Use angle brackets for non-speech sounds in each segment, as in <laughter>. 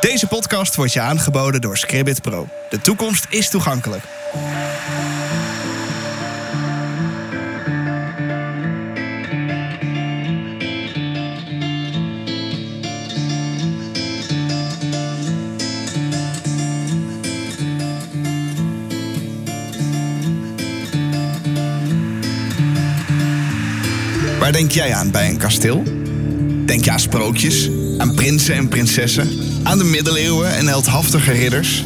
Deze podcast wordt je aangeboden door Scribbit Pro. De toekomst is toegankelijk. Waar denk jij aan bij een kasteel? Denk je aan sprookjes, aan prinsen en prinsessen, aan de middeleeuwen en heldhaftige ridders?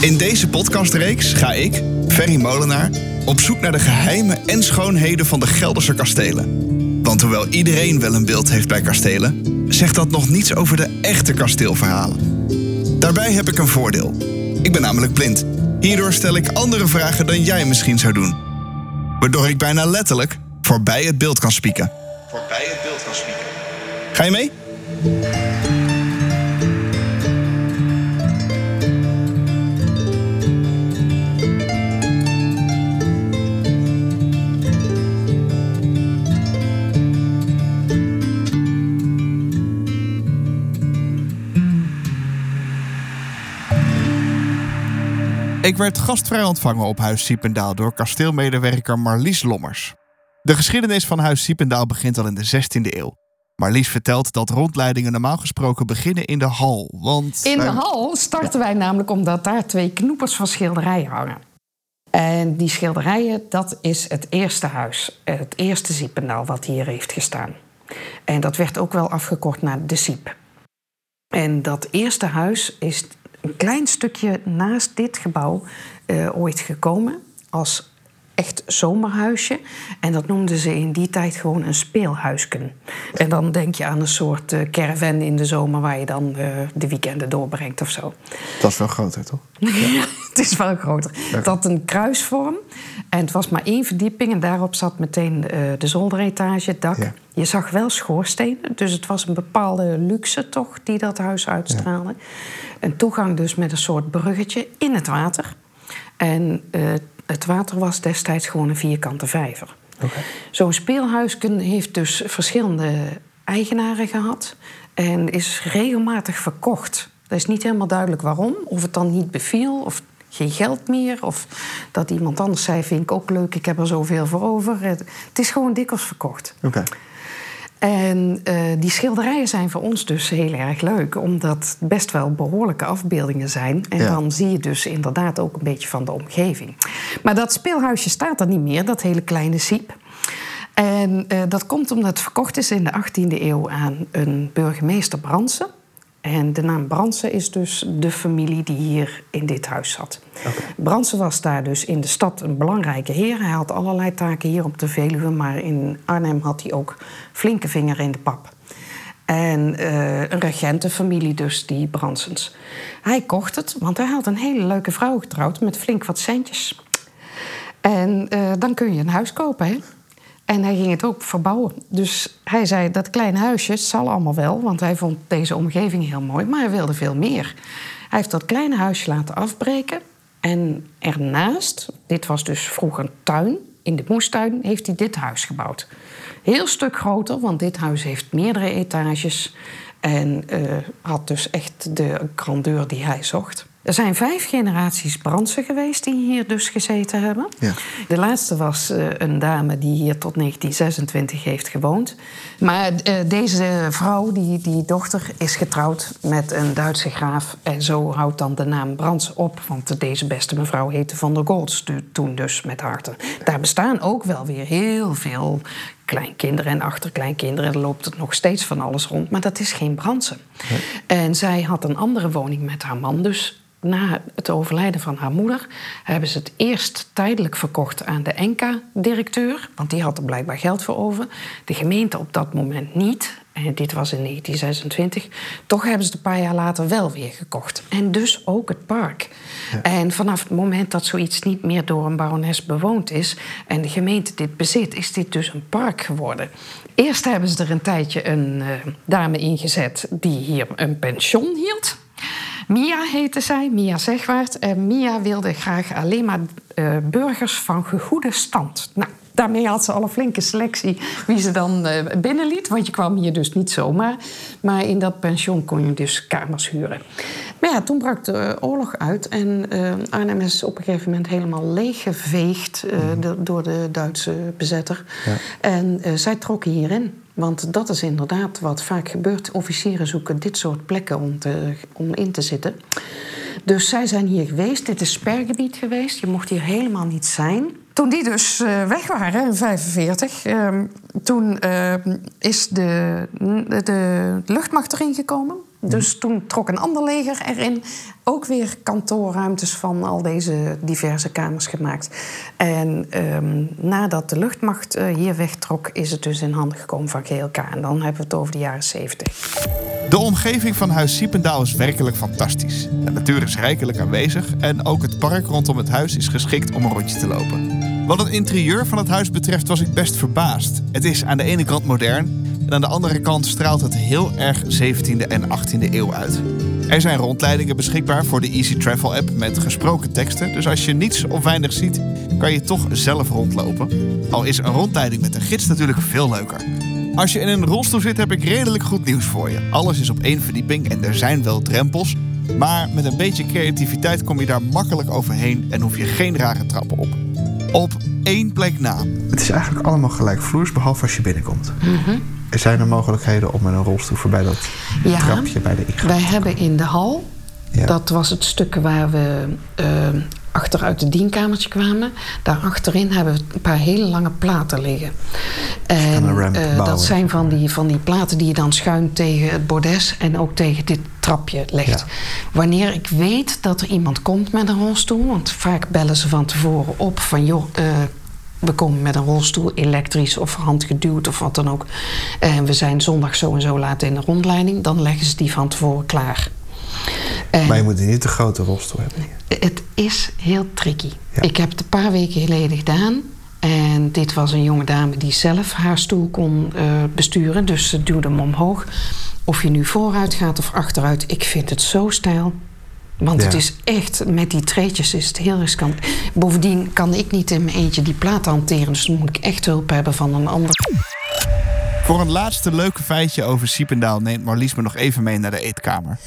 In deze podcastreeks ga ik, Ferry Molenaar, op zoek naar de geheimen en schoonheden van de Gelderse kastelen. Want hoewel iedereen wel een beeld heeft bij kastelen, zegt dat nog niets over de echte kasteelverhalen. Daarbij heb ik een voordeel. Ik ben namelijk blind. Hierdoor stel ik andere vragen dan jij misschien zou doen. Waardoor ik bijna letterlijk voorbij het beeld kan spieken. Voorbij het beeld kan spieken. Ga je mee? Ik werd gastvrij ontvangen op Huis Siependaal door kasteelmedewerker Marlies Lommers. De geschiedenis van Huis Siependaal begint al in de 16e eeuw. Marlies vertelt dat rondleidingen normaal gesproken beginnen in de hal. Want In de hal starten wij namelijk omdat daar twee knoepers van schilderijen hangen. En die schilderijen, dat is het eerste huis. Het eerste Ziependaal wat hier heeft gestaan. En dat werd ook wel afgekort naar de Siep. En dat eerste huis is een klein stukje naast dit gebouw eh, ooit gekomen als echt zomerhuisje. En dat noemden ze in die tijd gewoon een speelhuisken. En dan denk je aan een soort eh, caravan in de zomer waar je dan eh, de weekenden doorbrengt of zo. Dat is wel groter, toch? <laughs> Ja, het is wel groter. Het had een kruisvorm en het was maar één verdieping en daarop zat meteen eh, de zolderetage, het dak. Ja. Je zag wel schoorstenen, dus het was een bepaalde luxe toch die dat huis uitstraalde. Een toegang dus met een soort bruggetje in het water. En eh, het water was destijds gewoon een vierkante vijver. Zo'n speelhuisken heeft dus verschillende eigenaren gehad en is regelmatig verkocht. Dat is niet helemaal duidelijk waarom. Of het dan niet beviel, of geen geld meer, of dat iemand anders zei: Vind ik ook leuk, ik heb er zoveel voor over. Het is gewoon dikwijls verkocht. Oké. En eh, die schilderijen zijn voor ons dus heel erg leuk, omdat het best wel behoorlijke afbeeldingen zijn. En Ja. dan zie je dus inderdaad ook een beetje van de omgeving. Maar dat speelhuisje staat er niet meer, dat hele kleine siep. En eh, dat komt omdat het verkocht is in de 18e eeuw aan een burgemeester Bransen. En de naam Bransen is dus de familie die hier in dit huis zat. Bransen was daar dus in de stad een belangrijke heer. Hij had allerlei taken hier op de Veluwe, maar in Arnhem had hij ook flinke vinger in de pap. En eh, een regentenfamilie dus, die Bransens. Hij kocht het, want hij had een hele leuke vrouw getrouwd met flink wat centjes. En eh, dan kun je een huis kopen, hè? En hij ging het ook verbouwen. Dus hij zei, dat kleine huisje zal allemaal wel... want hij vond deze omgeving heel mooi, maar hij wilde veel meer. Hij heeft dat kleine huisje laten afbreken... en ernaast, dit was dus vroeger een tuin... in de moestuin heeft hij dit huis gebouwd. Heel stuk groter, want dit huis heeft meerdere etages... en eh, had dus echt de grandeur die hij zocht. Er zijn vijf generaties Brandsen geweest die hier dus gezeten hebben. Ja. De laatste was eh, een dame die hier tot 1926 heeft gewoond. Maar eh, deze vrouw, die, die dochter, is getrouwd met een Duitse graaf. En zo houdt dan de naam Brands op. Want deze beste mevrouw heette Van der Golds toen dus met harten. Daar bestaan ook wel weer heel veel kleinkinderen en achterkleinkinderen. Er loopt het nog steeds van alles rond. Maar dat is geen Brandsen. En zij had een andere woning met haar man. Dus na het overlijden van haar moeder hebben ze het eerst tijdelijk verkocht aan de Enka-directeur, want die had er blijkbaar geld voor over. De gemeente op dat moment niet. En dit was in 1926. Toch hebben ze het een paar jaar later wel weer gekocht. En dus ook het park. En vanaf het moment dat zoiets niet meer door een barones bewoond is... en de gemeente dit bezit, is dit dus een park geworden. Eerst hebben ze er een tijdje een eh, dame ingezet... die hier een pension hield... Mia heette zij, Mia Zegwaard. En Mia wilde graag alleen maar eh, burgers van gegoede stand. Nou, daarmee had ze al een flinke selectie wie ze dan uh, binnenliet. Want je kwam hier dus niet zomaar. Maar in dat pension kon je dus kamers huren. Maar ja, toen brak de oorlog uit. En uh, Arnhem is op een gegeven moment helemaal leeggeveegd de, door de Duitse bezetter. Ja. En zij trokken hierin. Want dat is inderdaad wat vaak gebeurt. Officieren zoeken dit soort plekken om, te, om in te zitten. Dus zij zijn hier geweest. Dit is spergebied geweest. Je mocht hier helemaal niet zijn. Toen die dus uh, weg waren in 1945, uh, toen uh, is de, de, luchtmacht erin gekomen. Dus toen trok een ander leger erin. Ook weer kantoorruimtes van al deze diverse kamers gemaakt. En um, nadat de luchtmacht hier wegtrok, is het dus in handen gekomen van GLK. En dan hebben we het over de jaren 70. De omgeving van Huis Siependaal is werkelijk fantastisch. De natuur is rijkelijk aanwezig en ook het park rondom het huis is geschikt om een rondje te lopen. Wat het interieur van het huis betreft was ik best verbaasd. Het is aan de ene kant modern en aan de andere kant straalt het heel erg 17e en 18e eeuw uit. Er zijn rondleidingen beschikbaar voor de Easy Travel app met gesproken teksten. Dus als je niets of weinig ziet, kan je toch zelf rondlopen. Al is een rondleiding met een gids natuurlijk veel leuker. Als je in een rolstoel zit, heb ik redelijk goed nieuws voor je. Alles is op één verdieping en er zijn wel drempels. Maar met een beetje creativiteit kom je daar makkelijk overheen en hoef je geen rare trappen op. Op één plek na. Het is eigenlijk allemaal gelijkvloers, behalve als je binnenkomt. Mm Er zijn er mogelijkheden om met een rolstoel voorbij dat ja, trapje bij de ingang. Wij hebben in de hal, ja. dat was het stuk waar we uh, achteruit het dienkamertje kwamen. Daar achterin hebben we een paar hele lange platen liggen. En uh, dat zijn van die, van die platen die je dan schuin tegen het bordes en ook tegen dit trapje legt. Ja. Wanneer ik weet dat er iemand komt met een rolstoel, want vaak bellen ze van tevoren op van joh. Uh, we komen met een rolstoel, elektrisch of handgeduwd of wat dan ook. En we zijn zondag zo en zo laat in de rondleiding. Dan leggen ze die van tevoren klaar. En maar je moet niet te grote rolstoel hebben. Het is heel tricky. Ik heb het een paar weken geleden gedaan. En dit was een jonge dame die zelf haar stoel kon uh, besturen. Dus ze duwde hem omhoog. Of je nu vooruit gaat of achteruit, ik vind het zo stijl. Want ja. het is echt, met die treetjes is het heel riskant. Bovendien kan ik niet in mijn eentje die plaat hanteren. Dus dan moet ik echt hulp hebben van een ander. Voor een laatste leuke feitje over Siependaal neemt Marlies me nog even mee naar de eetkamer.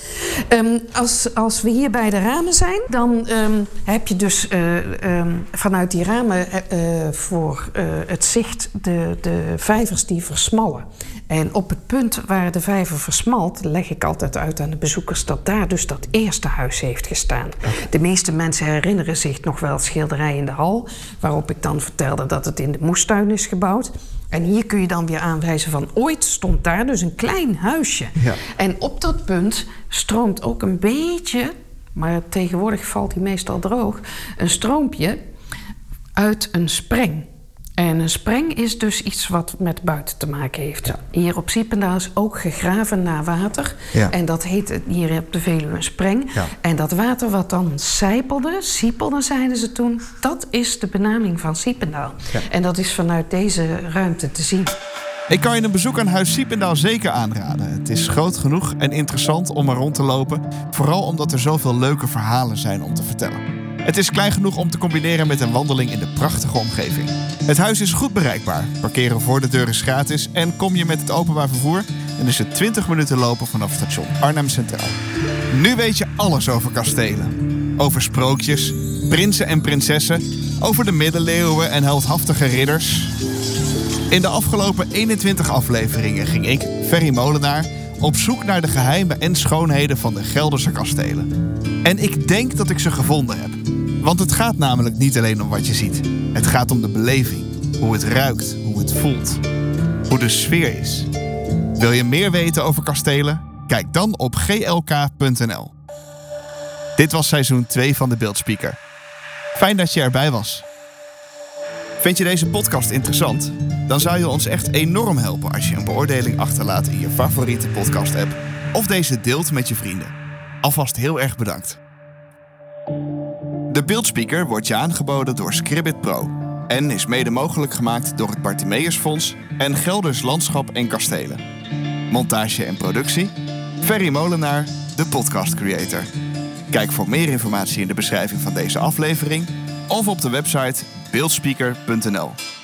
Um, als, als we hier bij de ramen zijn, dan um, heb je dus uh, um, vanuit die ramen uh, voor uh, het zicht de, de vijvers die versmallen. En op het punt waar de vijver versmalt, leg ik altijd uit aan de bezoekers dat daar dus dat eerste huis heeft gestaan. De meeste mensen herinneren zich nog wel schilderij in de hal, waarop ik dan vertelde dat het in de moestuin is gebouwd. En hier kun je dan weer aanwijzen van ooit stond daar dus een klein huisje. Ja. En op dat punt stroomt ook een beetje, maar tegenwoordig valt hij meestal droog, een stroompje uit een spreng. En een spreng is dus iets wat met buiten te maken heeft. Ja. Hier op Siependaal is ook gegraven naar water. Ja. En dat heet hier op de Veluwe een spreng. Ja. En dat water wat dan sijpelde, siepelde zeiden ze toen... dat is de benaming van Siependaal. En dat is vanuit deze ruimte te zien. Ik kan je een bezoek aan Huis Siependaal zeker aanraden. Het is groot genoeg en interessant om er rond te lopen. Vooral omdat er zoveel leuke verhalen zijn om te vertellen. Het is klein genoeg om te combineren met een wandeling in de prachtige omgeving. Het huis is goed bereikbaar. Parkeren voor de deur is gratis. En kom je met het openbaar vervoer, dan is het 20 minuten lopen vanaf station Arnhem Centraal. Nu weet je alles over kastelen. Over sprookjes, prinsen en prinsessen, over de middeleeuwen en heldhaftige ridders. In de afgelopen 21 afleveringen ging ik, Ferry Molenaar, op zoek naar de geheimen en schoonheden van de Gelderse kastelen. En ik denk dat ik ze gevonden heb. Want het gaat namelijk niet alleen om wat je ziet. Het gaat om de beleving. Hoe het ruikt, hoe het voelt. Hoe de sfeer is. Wil je meer weten over kastelen? Kijk dan op glk.nl. Dit was seizoen 2 van de Beeldspeaker. Fijn dat je erbij was. Vind je deze podcast interessant? Dan zou je ons echt enorm helpen als je een beoordeling achterlaat in je favoriete podcast-app of deze deelt met je vrienden. Alvast heel erg bedankt. De beeldspeaker wordt je aangeboden door Scribbit Pro en is mede mogelijk gemaakt door het Bartimeus Fonds en Gelders Landschap en Kastelen. Montage en productie Ferry Molenaar, de podcast creator. Kijk voor meer informatie in de beschrijving van deze aflevering of op de website beeldspeaker.nl.